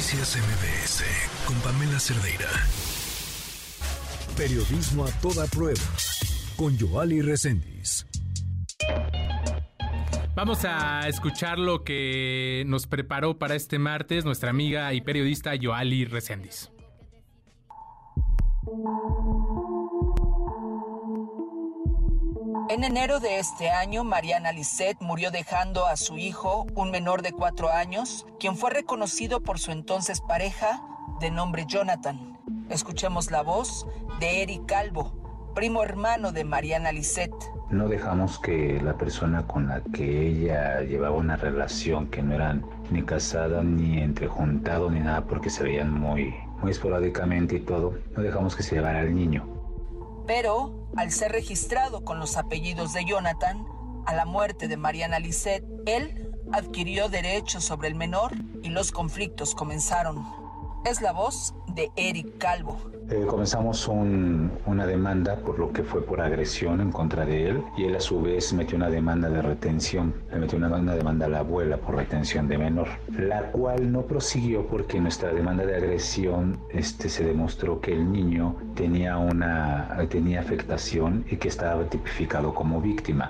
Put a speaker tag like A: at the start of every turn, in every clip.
A: Noticias MBS con Pamela Cerdeira. Periodismo a toda prueba con Joali Reséndiz.
B: Vamos a escuchar lo que nos preparó para este martes nuestra amiga y periodista Joali Reséndiz.
C: En enero de este año, Mariana Lisset murió dejando a su hijo, un menor de cuatro años, quien fue reconocido por su entonces pareja, de nombre Jonathan. Escuchemos la voz de Eric Calvo, primo hermano de Mariana Lisset.
D: No dejamos que la persona con la que ella llevaba una relación que no eran ni casada ni entrejuntado ni nada porque se veían muy, muy esporádicamente y todo, no dejamos que se llevara al niño.
C: Pero al ser registrado con los apellidos de Jonathan, a la muerte de Mariana Lisset, él adquirió derechos sobre el menor y los conflictos comenzaron. Es la voz de Eric Calvo.
D: Eh, comenzamos una demanda por lo que fue por agresión en contra de él y él a su vez metió una demanda de retención, le metió una, demanda a la abuela por retención de menor, la cual no prosiguió porque nuestra demanda de agresión este, se demostró que el niño tenía, una, tenía afectación y que estaba tipificado como víctima.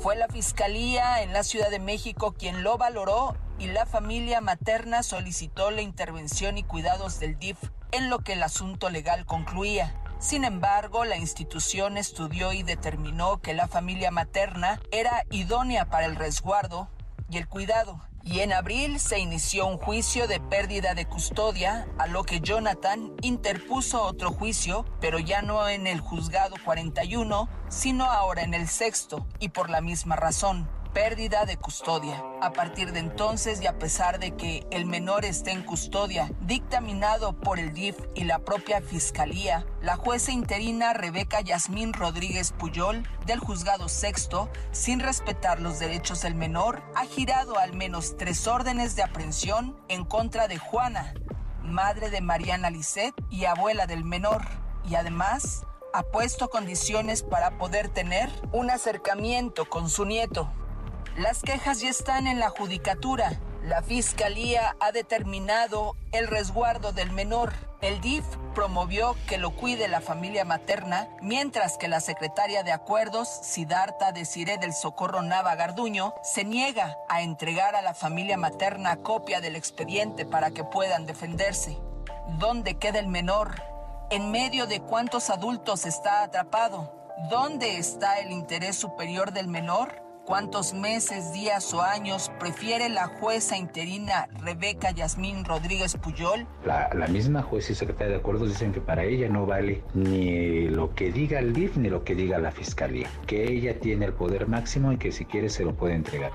C: Fue la Fiscalía en la Ciudad de México quien lo valoró y la familia materna solicitó la intervención y cuidados del DIF en lo que el asunto legal concluía. Sin embargo, la institución estudió y determinó que la familia materna era idónea para el resguardo y el cuidado y en abril se inició un juicio de pérdida de custodia, a lo que Jonathan interpuso otro juicio, pero ya no en el juzgado 41, sino ahora en el sexto, y por la misma razón pérdida de custodia. A partir de entonces y a pesar de que el menor esté en custodia, dictaminado por el DIF y la propia Fiscalía, la jueza interina Rebeca Yasmín Rodríguez Puyol del juzgado sexto, sin respetar los derechos del menor, ha girado al menos tres órdenes de aprehensión en contra de Juana, madre de Mariana Lisset y abuela del menor, y además ha puesto condiciones para poder tener un acercamiento con su nieto. Las quejas ya están en la judicatura. La fiscalía ha determinado el resguardo del menor. El DIF promovió que lo cuide la familia materna, mientras que la secretaria de Acuerdos, Sidarta Desiré del Socorro Nava Garduño, se niega a entregar a la familia materna copia del expediente para que puedan defenderse. ¿Dónde queda el menor? ¿En medio de cuántos adultos está atrapado? ¿Dónde está el interés superior del menor? Cuántos meses, días o años prefiere la jueza interina Rebeca Yasmín Rodríguez Puyol?
D: La, misma jueza y secretaria de acuerdos dicen que para ella no vale ni lo que diga el DIF ni lo que diga la fiscalía, que ella tiene el poder máximo y que si quiere se lo puede entregar.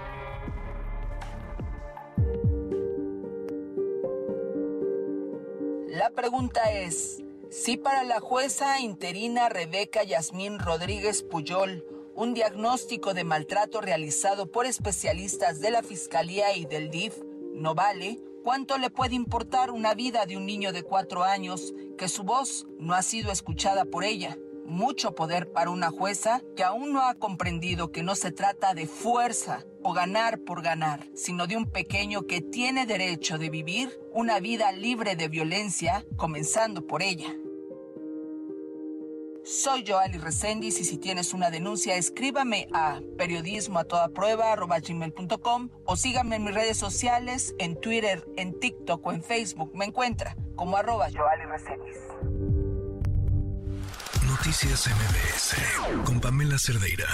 C: La pregunta es, si para la jueza interina Rebeca Yasmín Rodríguez Puyol un diagnóstico de maltrato realizado por especialistas de la Fiscalía y del DIF no vale, ¿cuánto le puede importar una vida de un niño de cuatro años que su voz no ha sido escuchada por ella? Mucho poder para una jueza que aún no ha comprendido que no se trata de fuerza o ganar por ganar, sino de un pequeño que tiene derecho de vivir una vida libre de violencia, comenzando por ella. Soy Joali Reséndiz y si tienes una denuncia, escríbame a periodismo a toda prueba o síganme en mis redes sociales, en Twitter, en TikTok o en Facebook. Me encuentra como arroba Joali
A: Noticias MBS con Pamela Cerdeira.